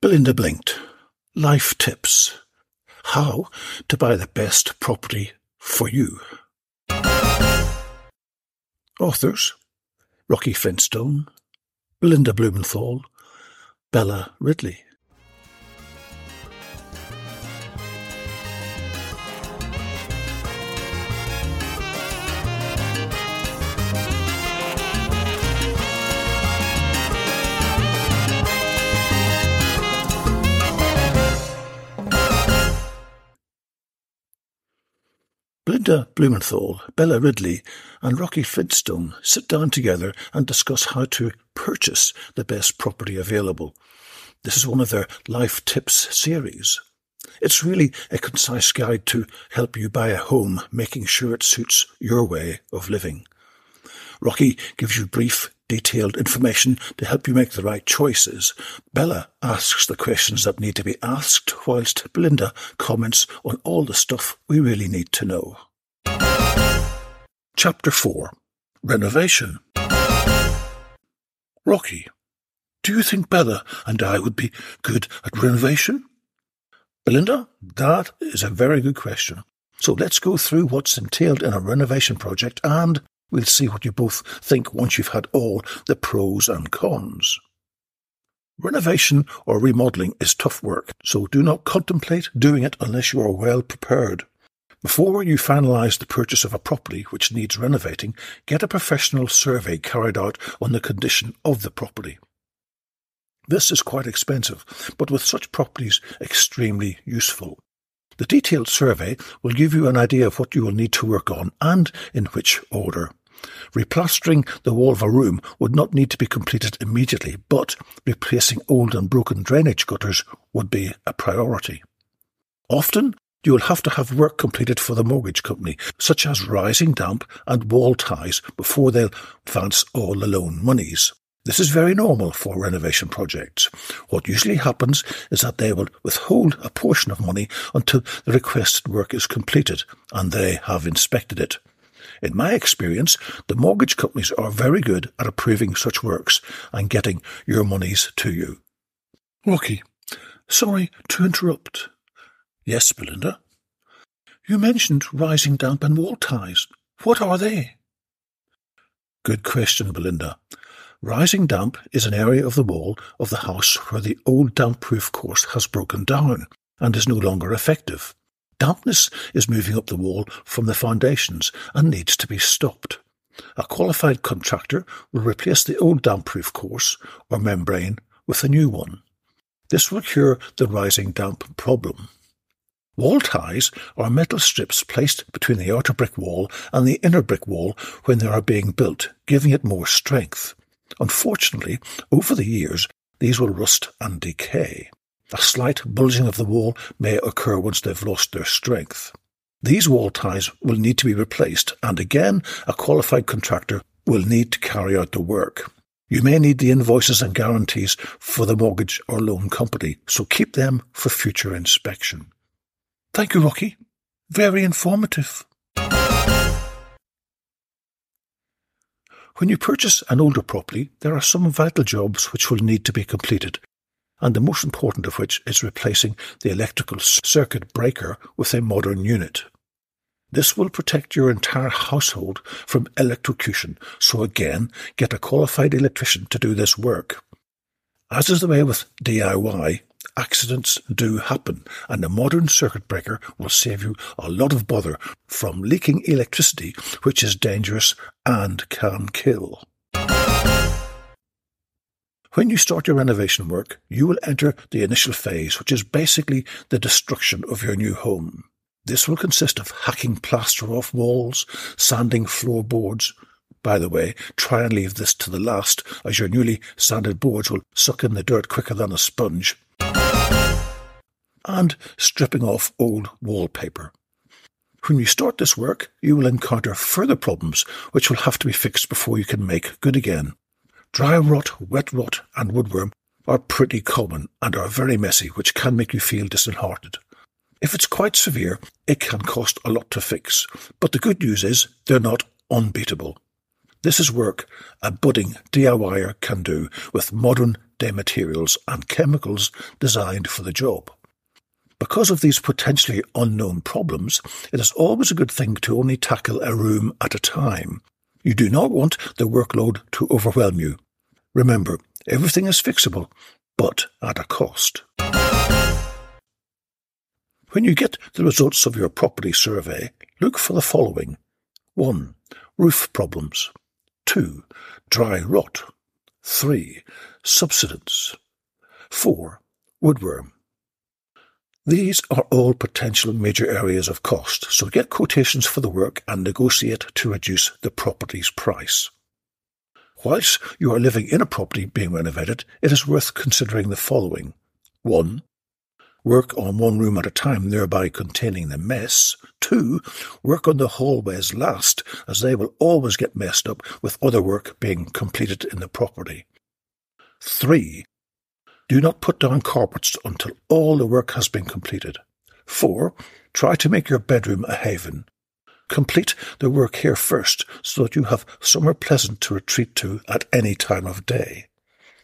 Belinda blinked. Life tips. How to buy the best property for you. Authors Rocky Flintstone, Belinda Blumenthal, Bella Ridley. Belinda Blumenthal, Bella Ridley, and Rocky Flintstone sit down together and discuss how to purchase the best property available. This is one of their Life Tips series. It's really a concise guide to help you buy a home, making sure it suits your way of living. Rocky gives you brief, detailed information to help you make the right choices. Bella asks the questions that need to be asked, whilst Belinda comments on all the stuff we really need to know. Chapter 4 Renovation Rocky, do you think Bella and I would be good at renovation? Belinda, that is a very good question. So let's go through what's entailed in a renovation project and we'll see what you both think once you've had all the pros and cons. Renovation or remodeling is tough work, so do not contemplate doing it unless you are well prepared. Before you finalise the purchase of a property which needs renovating, get a professional survey carried out on the condition of the property. This is quite expensive, but with such properties extremely useful. The detailed survey will give you an idea of what you will need to work on and in which order. Replastering the wall of a room would not need to be completed immediately, but replacing old and broken drainage gutters would be a priority. Often, you will have to have work completed for the mortgage company, such as rising damp and wall ties, before they'll advance all the loan monies. This is very normal for renovation projects. What usually happens is that they will withhold a portion of money until the requested work is completed and they have inspected it. In my experience, the mortgage companies are very good at approving such works and getting your monies to you. Rocky, sorry to interrupt. Yes, Belinda. You mentioned rising damp and wall ties. What are they? Good question, Belinda. Rising damp is an area of the wall of the house where the old damp-proof course has broken down and is no longer effective. Dampness is moving up the wall from the foundations and needs to be stopped. A qualified contractor will replace the old damp-proof course or membrane with a new one. This will cure the rising damp problem. Wall ties are metal strips placed between the outer brick wall and the inner brick wall when they are being built, giving it more strength. Unfortunately, over the years, these will rust and decay. A slight bulging of the wall may occur once they've lost their strength. These wall ties will need to be replaced, and again, a qualified contractor will need to carry out the work. You may need the invoices and guarantees for the mortgage or loan company, so keep them for future inspection. Thank you, Rocky. Very informative. When you purchase an older property, there are some vital jobs which will need to be completed, and the most important of which is replacing the electrical circuit breaker with a modern unit. This will protect your entire household from electrocution, so again, get a qualified electrician to do this work. As is the way with DIY, accidents do happen, and a modern circuit breaker will save you a lot of bother from leaking electricity, which is dangerous and can kill. When you start your renovation work, you will enter the initial phase, which is basically the destruction of your new home. This will consist of hacking plaster off walls, sanding floorboards. By the way, try and leave this to the last, as your newly sanded boards will suck in the dirt quicker than a sponge and stripping off old wallpaper. When you start this work, you will encounter further problems which will have to be fixed before you can make good again. Dry rot, wet rot, and woodworm are pretty common and are very messy, which can make you feel disheartened. If it's quite severe, it can cost a lot to fix, but the good news is they're not unbeatable. This is work a budding DIYer can do with modern day materials and chemicals designed for the job. Because of these potentially unknown problems, it is always a good thing to only tackle a room at a time. You do not want the workload to overwhelm you. Remember, everything is fixable, but at a cost. When you get the results of your property survey, look for the following 1. Roof problems. 2. Dry rot. 3. Subsidence. 4. Woodworm. These are all potential major areas of cost, so get quotations for the work and negotiate to reduce the property's price. Whilst you are living in a property being renovated, it is worth considering the following. 1. Work on one room at a time, thereby containing the mess. 2. Work on the hallways last, as they will always get messed up with other work being completed in the property. 3. Do not put down carpets until all the work has been completed. 4. Try to make your bedroom a haven. Complete the work here first so that you have somewhere pleasant to retreat to at any time of day.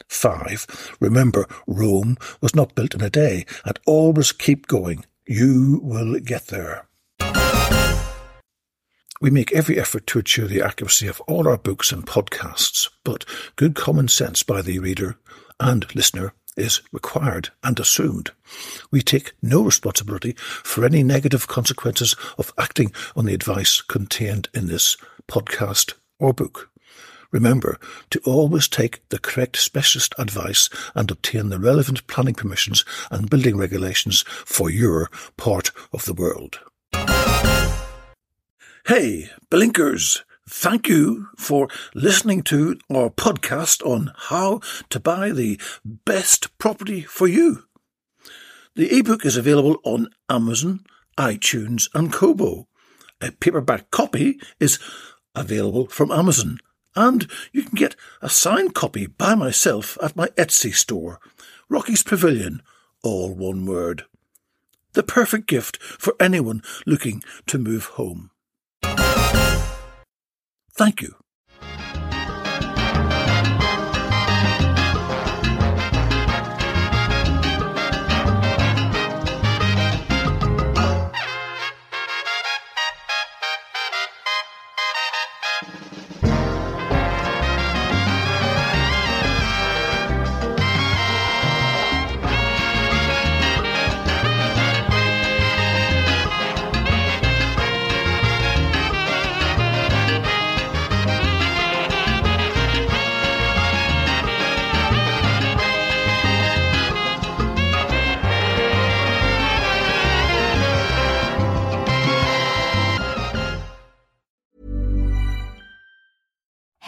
5. Remember, Rome was not built in a day, and always keep going. You will get there. We make every effort to ensure the accuracy of all our books and podcasts, but good common sense by the reader and listener is required and assumed. We take no responsibility for any negative consequences of acting on the advice contained in this podcast or book. Remember to always take the correct specialist advice and obtain the relevant planning permissions and building regulations for your part of the world. Hey, Belinkers! Thank you for listening to our podcast on how to buy the best property for you. The ebook is available on Amazon, iTunes, and Kobo. A paperback copy is available from Amazon, and you can get a signed copy by myself at my Etsy store, Rocky's Pavilion, all one word. The perfect gift for anyone looking to move home. Thank you.